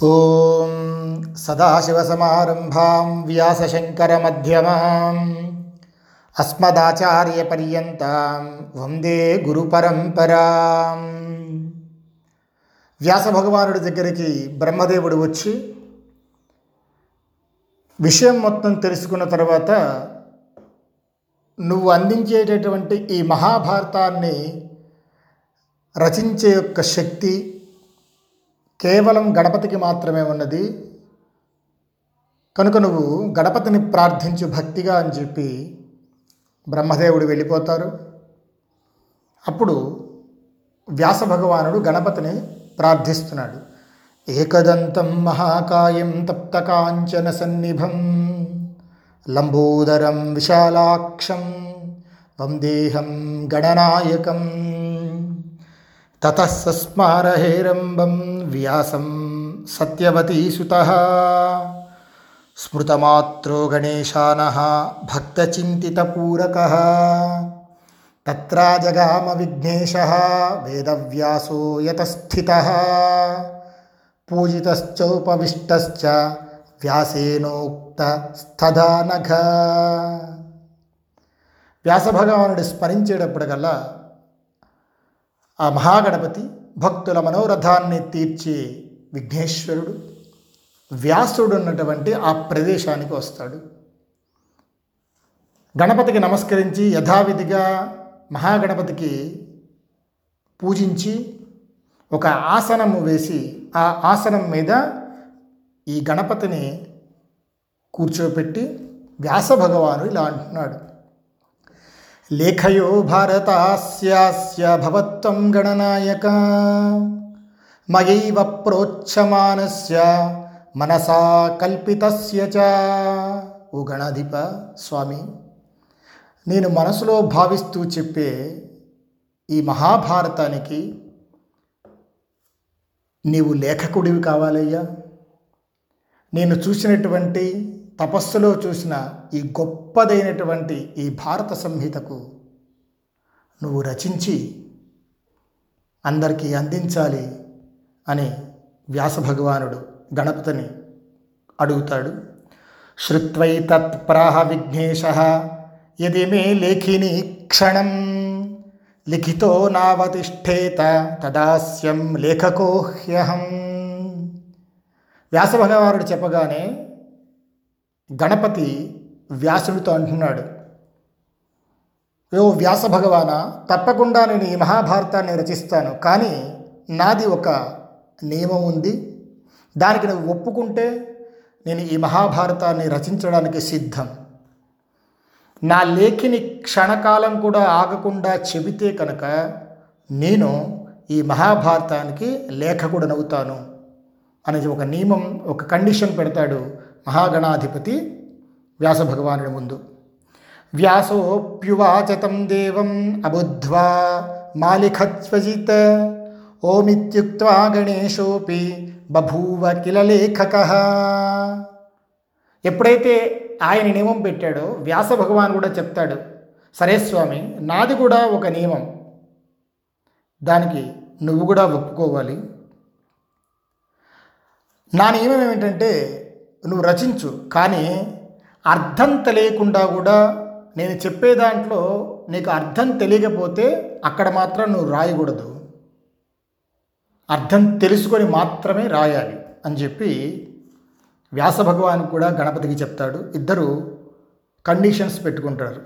ఓం సదాశివసమారంభాం వ్యాసశంకరమధ్యమాం అస్మదాచార్యపర్యంతం వందే గురుపరంపరాం వ్యాస భగవానుడి దగ్గరికి బ్రహ్మదేవుడు వచ్చి విషయం మొత్తం తెలుసుకున్న తర్వాత నువ్వు అందించేటటువంటి ఈ మహాభారతాన్ని రచించే యొక్క శక్తి కేవలం గణపతికి మాత్రమే ఉన్నది. కనుక నువ్వు గణపతిని ప్రార్థించు భక్తిగా అని చెప్పి బ్రహ్మదేవుడు వెళ్ళిపోతారు. అప్పుడు వ్యాస భగవానుడు గణపతిని ప్రార్థిస్తున్నాడు. ఏకదంతం మహాకాయం తప్తకాంచన సన్నిభం లంబోదరం విశాలాక్షం వందేహం గణనాయకం. తతస్మారహేరంబం వ్యాసం సత్యవతీసుత స్మృతమాత్రో గణేశాన భక్తచింతితపూరక. తత్రాజగామ విఘ్నేశ వేదవ్యాసో యతస్థిత. పూజితశ్చోపవిష్టశ్చ వ్యాసేనోక్త స్థదానఘ వ్యాసభగవానుడు స్మరించేటప్పటికల్లా ఆ మహాగణపతి భక్తుల మనోరథాన్ని తీర్చే విఘ్నేశ్వరుడు వ్యాసుడు ఉన్నటువంటి ఆ ప్రదేశానికి వస్తాడు. గణపతికి నమస్కరించి యథావిధిగా మహాగణపతికి పూజించి ఒక ఆసనము వేసి ఆ ఆసనం మీద ఈ గణపతిని కూర్చోపెట్టి వ్యాస భగవాను ఇలా అంటున్నాడు. లేఖయో భారతాస్యాస్య భవత్వం గణనాయక మయైవ ప్రోచ్యమానస్య మనసా కల్పితస్య చ ఓ గణాధిప స్వామి నేను మనసులో భావిస్తూ చెప్పే ఈ మహాభారతానికి నీవు లేఖకుడివి కావాలయ్యా. నేను చూసినటువంటి తపస్సులో చూసిన ఈ గొప్పదైనటువంటి ఈ భారత సంహితకు నువ్వు రచించి అందరికీ అందించాలి అని వ్యాస భగవానుడు గణపతిని అడుగుతాడు. శ్రుత్వై తత్ప్రాహ విఘ్నేశ యది మే లేఖిని క్షణం లిఖితో నావతిష్ఠేత తదాస్యం లేఖకోహ్యహం. వ్యాస భగవానుడు చెప్పగానే గణపతి వ్యాసుడితో అంటున్నాడు ఓ వ్యాస భగవాన తప్పకుండా నేను ఈ మహాభారతాన్ని రచిస్తాను కానీ నాది ఒక నియమం ఉంది. దానికి నువ్వు ఒప్పుకుంటే నేను ఈ మహాభారతాన్ని రచించడానికి సిద్ధం. నా లేఖిని క్షణకాలం కూడా ఆగకుండా చెబితే కనుక నేను ఈ మహాభారతానికి లేఖకుడనవుతాను అనేది ఒక నియమం ఒక కండిషన్ పెడతాడు మహాగణాధిపతి వ్యాస భగవానుడి ముందు. వ్యాసోప్యువాచతం దేవం అబుద్ధ్వా మాలిఖత్వజిత్ ఓమిత్యుక్త్వా గణేశోపి బభూవ కిల లేఖక. ఎప్పుడైతే ఆయన నియమం పెట్టాడో వ్యాస భగవాన్ కూడా చెప్తాడు సరే స్వామి నాది కూడా ఒక నియమం. దానికి నువ్వు కూడా ఒప్పుకోవాలి. నా నియమం ఏమిటంటే నువ్వు రచించు. కానీ అర్థం తెలియకుండా కూడా నేను చెప్పే దాంట్లో నీకు అర్థం తెలియకపోతే అక్కడ మాత్రం నువ్వు రాయకూడదు. అర్థం తెలుసుకొని మాత్రమే రాయాలి అని చెప్పి వ్యాస భగవాన్ కూడా గణపతికి చెప్తాడు. ఇద్దరు కండిషన్స్ పెట్టుకుంటారు.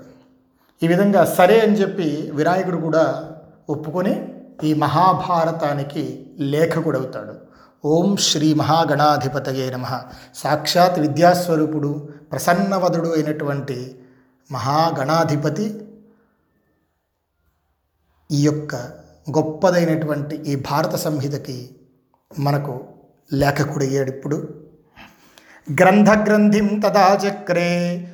ఈ విధంగా సరే అని చెప్పి వినాయకుడు కూడా ఒప్పుకొని ఈ మహాభారతానికి లేఖకుడవుతాడు. ఓం శ్రీ మహాగణాధిపతయే నమ. సాక్షాత్ విద్యాస్వరూపుడు ప్రసన్నవదుడు అయినటువంటి మహాగణాధిపతి ఈ యొక్క గొప్పదైనటువంటి ఈ భారత సంహితకి మనకు లేఖకుడయ్యాడు ఇప్పుడు. గ్రంథగ్రంథిం తదా చక్రే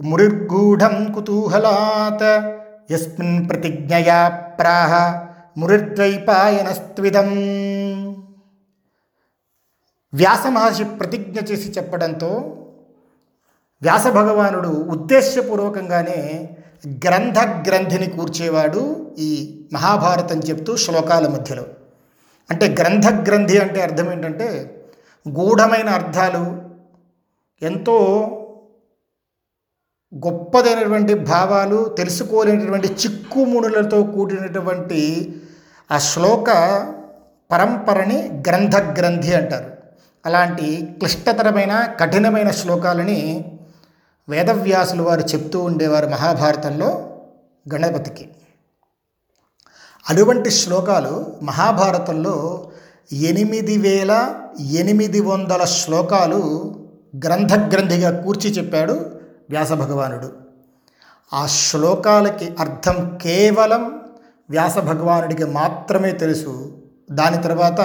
మురిర్గూఢం కుతూహలాత్ యస్మిన్ ప్రతిజ్ఞయా ప్రాహ మురిర్ద్వైపాయనస్త్విదం. వ్యాస మహర్షి ప్రతిజ్ఞ చేసి చెప్పడంతో వ్యాస భగవానుడు ఉద్దేశ్యపూర్వకంగానే గ్రంథ గ్రంథిని కూర్చేవాడు ఈ మహాభారతం చెప్తూ శ్లోకాల మధ్యలో. అంటే గ్రంథ గ్రంథి అంటే అర్థం ఏంటంటే గూఢమైన అర్థాలు ఎంతో గొప్పదైనటువంటి భావాలు తెలుసుకోలేనటువంటి చిక్కుమునులతో కూడినటువంటి ఆ శ్లోక పరంపరని గ్రంథ గ్రంథి అంటారు. అలాంటి క్లిష్టతరమైన కఠినమైన శ్లోకాలని వేదవ్యాసులు వారు చెప్తూ ఉండేవారు మహాభారతంలో గణపతికి. అటువంటి శ్లోకాలు మహాభారతంలో ఎనిమిది వేల ఎనిమిది వందల శ్లోకాలు గ్రంథగ్రంథిగా కూర్చి చెప్పాడు వ్యాస భగవానుడు ఆ శ్లోకాలకి అర్థం కేవలం వ్యాస భగవానుడికి మాత్రమే తెలుసు. దాని తర్వాత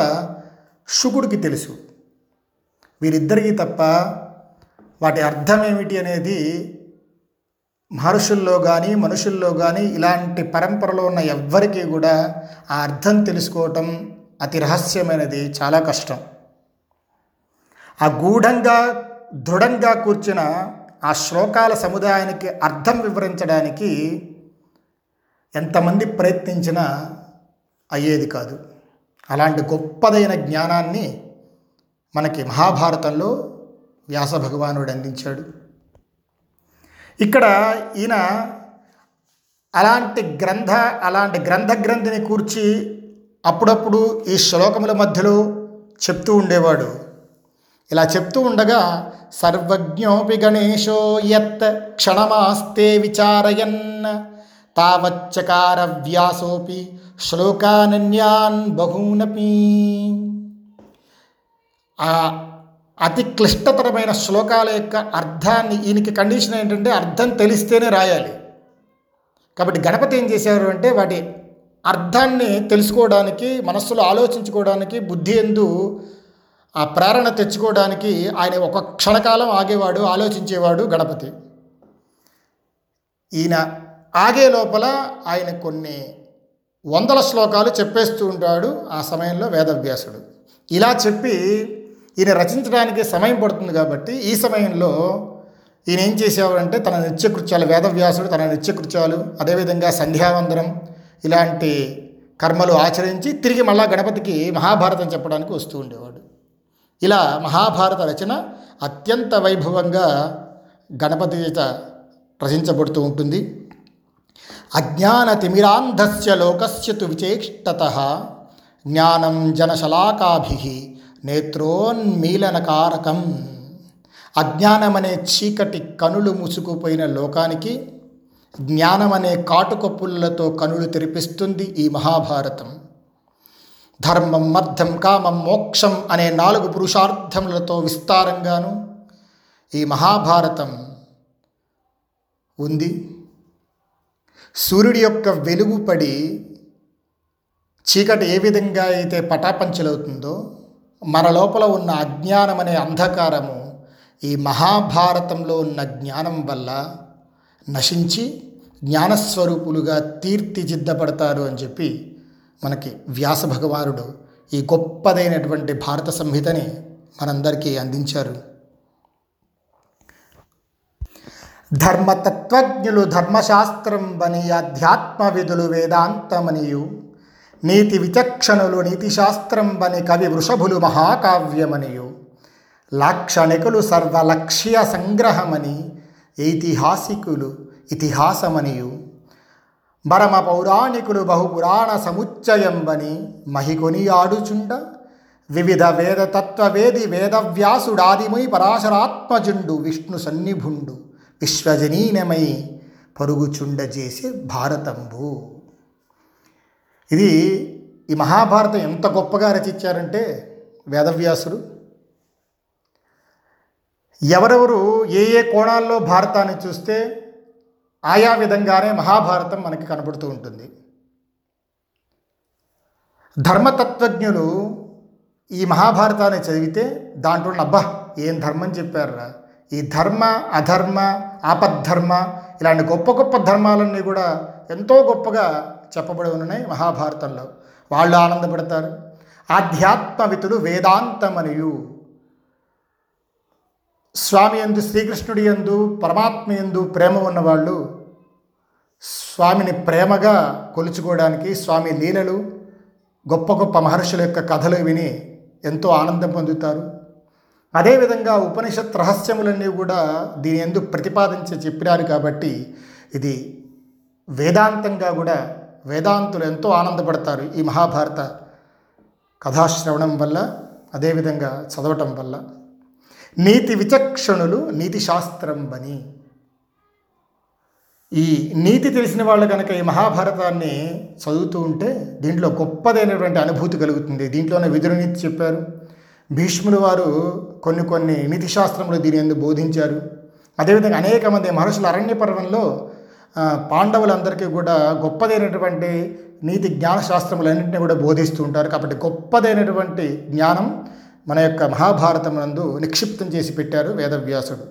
శుకుడికి తెలుసు. వీరిద్దరికీ తప్ప వాటి అర్థం ఏమిటి అనేది మహర్షుల్లో కానీ మనుషుల్లో కానీ ఇలాంటి పరంపరలో ఉన్న ఎవ్వరికీ కూడా ఆ అర్థం తెలుసుకోవటం అతి రహస్యమైనది చాలా కష్టం. ఆ గూఢంగా దృఢంగా కూర్చున్న ఆ శ్లోకాల సముదాయానికి అర్థం వివరించడానికి ఎంతమంది ప్రయత్నించినా అయ్యేది కాదు. అలాంటి గొప్పదైన జ్ఞానాన్ని మనకి మహాభారతంలో వ్యాస భగవానుడు అందించాడు. ఇక్కడ ఈయన అలాంటి గ్రంథ అలాంటి గ్రంథ గ్రంథిని కూర్చి అప్పుడప్పుడు ఈ శ్లోకముల మధ్యలో చెప్తూ ఉండేవాడు. ఇలా చెప్తూ ఉండగా సర్వజ్ఞోపి గణేశో యత్ క్షణమాస్తే విచారయన్ తావచ్చకార వ్యాసోపి శ్లోకానన్యాన్ బహూనపి. ఆ అతి క్లిష్టతరమైన శ్లోకాల యొక్క అర్థాన్ని ఈయనకి కండిషన్ ఏంటంటే అర్థం తెలిస్తేనే రాయాలి. కాబట్టి గణపతి ఏం చేశారు అంటే వాటి అర్థాన్ని తెలుసుకోవడానికి మనస్సులో ఆలోచించుకోవడానికి బుద్ధి ఎందు ఆ ప్రేరణ తెచ్చుకోవడానికి ఆయన ఒక క్షణకాలం ఆగేవాడు ఆలోచించేవాడు గణపతి. ఈయన ఆగే లోపల ఆయన కొన్ని వందల శ్లోకాలు చెప్పేస్తూ ఉంటాడు ఆ సమయంలో వేదవ్యాసుడు. ఇలా చెప్పి ఈయన రచించడానికి సమయం పడుతుంది కాబట్టి ఈ సమయంలో ఈయన ఏం చేసేవారంటే తన నిత్యకృత్యాలు వేదవ్యాసుడు తన నిత్యకృత్యాలు అదేవిధంగా సంధ్యావందనం ఇలాంటి కర్మలు ఆచరించి తిరిగి మళ్ళా గణపతికి మహాభారతం చెప్పడానికి వస్తూ ఉండేవాడు. ఇలా మహాభారత రచన అత్యంత వైభవంగా గణపతి చేత రచించబడుతూ ఉంటుంది. అజ్ఞాన తిమిరాంధస్య లోకస్య తు విచేష్టత జ్ఞానం జనశలాకాభి నేత్రోన్మీలనకారకం. అజ్ఞానమనే చీకటి కనులు మూసుకుపోయిన లోకానికి జ్ఞానమనే కాటుకప్పులతో కనులు తెరిపిస్తుంది ఈ మహాభారతం. ధర్మం మర్థం కామం మోక్షం అనే నాలుగు పురుషార్థములతో విస్తారంగాను ఈ మహాభారతం ఉంది. సూర్యుడి యొక్క వెలుగు పడి చీకటి ఏ విధంగా అయితే పటాపంచలవుతుందో మన లోపల ఉన్న అజ్ఞానం అనే అంధకారము ఈ మహాభారతంలో ఉన్న జ్ఞానం వల్ల నశించి జ్ఞానస్వరూపులుగా తీర్తిదిద్దపడతారు అని చెప్పి మనకి వ్యాస భగవానుడు ఈ గొప్పదైనటువంటి భారత సంహితని మనందరికీ అందించారు. ధర్మతత్వజ్ఞులు ధర్మశాస్త్రం బని అధ్యాత్మ విధులు వేదాంతమనియు నీతి విచక్షణులు నీతిశాస్త్రం బని కవి వృషభులు మహాకావ్యమనియు. లాక్షణికులు సర్వలక్ష్య సంగ్రహమని ఐతిహాసికులు ఇతిహాసమనియు. మరమ పౌరాణికులు బహుపురాణ సముచ్చయంబని మహికొని ఆడుచుండ. వివిధ వేద తత్వవేది వేదవ్యాసుడాదిమై పరాశరాత్మజుండు విష్ణు సన్నిభుండు. విశ్వజనీనమై పరుగుచుండ చేసే భారతంబు. ఇది ఈ మహాభారతం ఎంత గొప్పగా రచించారంటే వేదవ్యాసుడు. ఎవరెవరు ఏ ఏ కోణాల్లో భారతాన్ని చూస్తే ఆయా విధంగానే మహాభారతం మనకి కనబడుతూ ఉంటుంది. ధర్మతత్వజ్ఞులు ఈ మహాభారతాన్ని చదివితే దాంట్లో అబ్బా ఏం ధర్మం చెప్పారా ఈ ధర్మ అధర్మ ఆపద్ధర్మ ఇలాంటి గొప్ప గొప్ప ధర్మాలన్నీ కూడా ఎంతో గొప్పగా చెప్పబడి ఉన్నాయి మహాభారతంలో. వాళ్ళు ఆనందపడతారు. ఆధ్యాత్మవితులు వేదాంతమనియు. స్వామి ఎందు శ్రీకృష్ణుడి ఎందు పరమాత్మ ఎందు ప్రేమ ఉన్నవాళ్ళు స్వామిని ప్రేమగా కొలుచుకోవడానికి స్వామి లీలలు గొప్ప గొప్ప మహర్షుల యొక్క కథలు విని ఎంతో ఆనందం పొందుతారు. అదేవిధంగా ఉపనిషత్ రహస్యములన్నీ కూడా దీని ఎందు ప్రతిపాదించి చెప్పినారు కాబట్టి ఇది వేదాంతంగా కూడా వేదాంతులు ఎంతో ఆనందపడతారు ఈ మహాభారత కథాశ్రవణం వల్ల అదేవిధంగా చదవటం వల్ల. నీతి విచక్షణులు నీతి శాస్త్రం బని. ఈ నీతి తెలిసిన వాళ్ళు కనుక ఈ మహాభారతాన్ని చదువుతూ ఉంటే దీంట్లో గొప్పదైనటువంటి అనుభూతి కలుగుతుంది. దీంట్లోనే విదురు నీతి చెప్పారు. భీష్ములు వారు కొన్ని కొన్ని నీతి శాస్త్రములు దీని ఎందుకు బోధించారు. అదేవిధంగా అనేక మంది మహర్షులు అరణ్య పర్వంలో పాండవులందరికీ కూడా గొప్పదైనటువంటి నీతి జ్ఞాన శాస్త్రములన్నింటినీ కూడా బోధిస్తూ ఉంటారు. కాబట్టి గొప్పదైనటువంటి జ్ఞానం మన యొక్క మహాభారతం నందు నిక్షిప్తం చేసి పెట్టారు వేదవ్యాసుడు.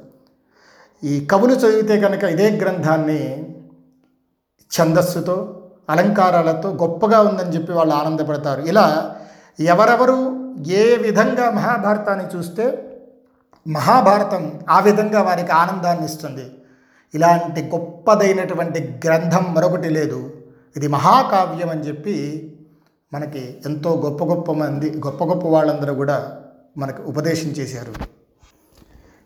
ఈ కవులు చదివితే కనుక ఇదే గ్రంథాన్ని ఛందస్సుతో అలంకారాలతో గొప్పగా ఉందని చెప్పి వాళ్ళు ఆనందపడతారు. ఇలా ఎవరెవరు ఏ విధంగా మహాభారతాన్ని చూస్తే మహాభారతం ఆ విధంగా వారికి ఆనందాన్ని ఇస్తుంది. ఇలాంటి గొప్పదైనటువంటి గ్రంథం మరొకటి లేదు. ఇది మహాకావ్యం అని చెప్పి మనకి ఎంతో గొప్ప గొప్ప మంది గొప్ప గొప్ప వాళ్ళందరూ కూడా మనకు ఉపదేశం చేశారు.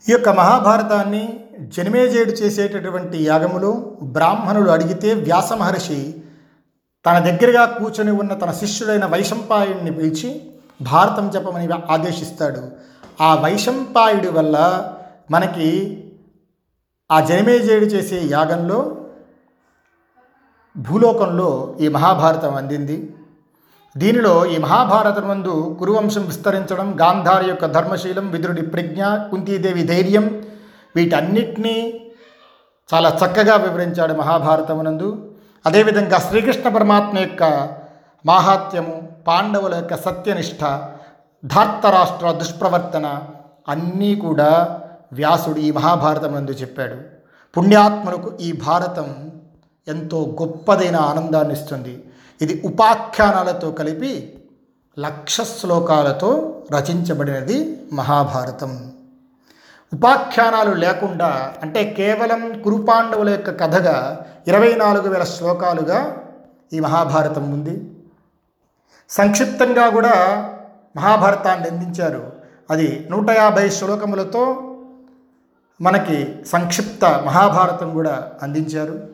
ఈ యొక్క మహాభారతాన్ని జనమేజేడు చేసేటటువంటి యాగములో బ్రాహ్మణులు అడిగితే వ్యాస మహర్షి తన దగ్గరగా కూర్చొని ఉన్న తన శిష్యుడైన వైశంపాయుడిని పిలిచి భారతం చెప్పమని ఆదేశిస్తాడు. ఆ వైశంపాయుడి వల్ల మనకి ఆ జనమేజయుడు చేసే యాగంలో భూలోకంలో ఈ మహాభారతం అందింది. దీనిలో ఈ మహాభారతం నందు కురువంశం విస్తరించడం గాంధారి యొక్క ధర్మశీలం విదురుడి ప్రజ్ఞ కుంతీదేవి ధైర్యం వీటన్నిటినీ చాలా చక్కగా వివరించాడు మహాభారతమునందు. అదేవిధంగా శ్రీకృష్ణ పరమాత్మ యొక్క మాహాత్యము పాండవుల యొక్క సత్యనిష్ట ధార్తరాష్ట్ర దుష్ప్రవర్తన అన్నీ కూడా వ్యాసుడు ఈ మహాభారతం నందు చెప్పాడు. పుణ్యాత్మలకు ఈ భారతం ఎంతో గొప్పదైన ఆనందాన్ని ఇస్తుంది ఇది ఉపాఖ్యానాలతో కలిపి లక్ష శ్లోకాలతో రచించబడినది మహాభారతం. ఉపాఖ్యానాలు లేకుండా అంటే కేవలం కురుపాండవుల యొక్క కథగా ఇరవై నాలుగు వేల శ్లోకాలుగా ఈ మహాభారతం ఉంది. సంక్షిప్తంగా కూడా మహాభారతాన్ని అందించారు. అది నూట యాభై శ్లోకములతో మనకి సంక్షిప్త మహాభారతం కూడా అందించారు.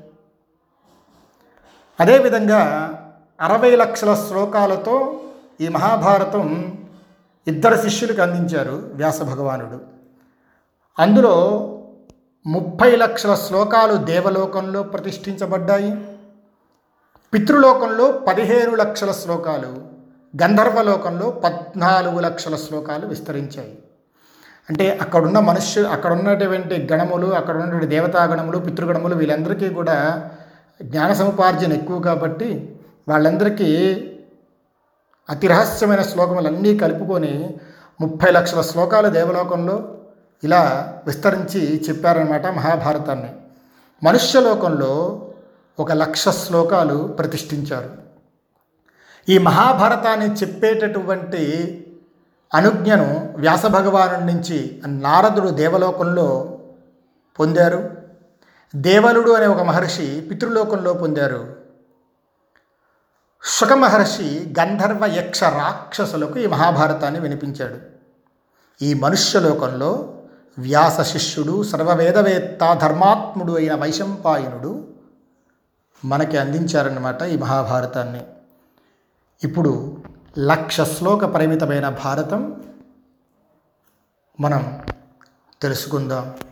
అదేవిధంగా అరవై లక్షల శ్లోకాలతో ఈ మహాభారతం ఇద్దరు శిష్యులకు అందించారు వ్యాస భగవానుడు. అందులో ముప్పై లక్షల శ్లోకాలు దేవలోకంలో ప్రతిష్ఠించబడ్డాయి. పితృలోకంలో పదిహేను లక్షల శ్లోకాలు గంధర్వలోకంలో పద్నాలుగు లక్షల శ్లోకాలు విస్తరించాయి. అంటే అక్కడున్న మనుష్యు అక్కడ ఉన్నటువంటి గణములు అక్కడ ఉన్నటువంటి దేవతాగణములు పితృగణములు వీళ్ళందరికీ కూడా జ్ఞాన సముపార్జన ఎక్కువ కాబట్టి వాళ్ళందరికీ అతి రహస్యమైన శ్లోకములన్నీ కలుపుకొని ముప్పై లక్షల శ్లోకాలు దేవలోకంలో ఇలా విస్తరించి చెప్పారనమాట మహాభారతాన్ని. మనుష్యలోకంలో ఒక లక్ష శ్లోకాలు ప్రతిష్ఠించారు. ఈ మహాభారతాన్ని చెప్పేటటువంటి అనుజ్ఞను వ్యాసభగవాను నుంచి నారదుడు దేవలోకంలో పొందారు. దేవలుడు అనే ఒక మహర్షి పితృలోకంలో పొందారు. శుక మహర్షి గంధర్వ యక్ష రాక్షసులకు ఈ మహాభారతాన్ని వినిపించాడు. ఈ మనుష్యలోకంలో వ్యాస శిష్యుడు సర్వవేదవేత్త ధర్మాత్ముడు అయిన వైశంపాయనుడు మనకి అందించారన్నమాట ఈ మహాభారతాన్ని. ఇప్పుడు లక్ష శ్లోక పరిమితమైన భారతం. మనం తెలుసుకుందాం.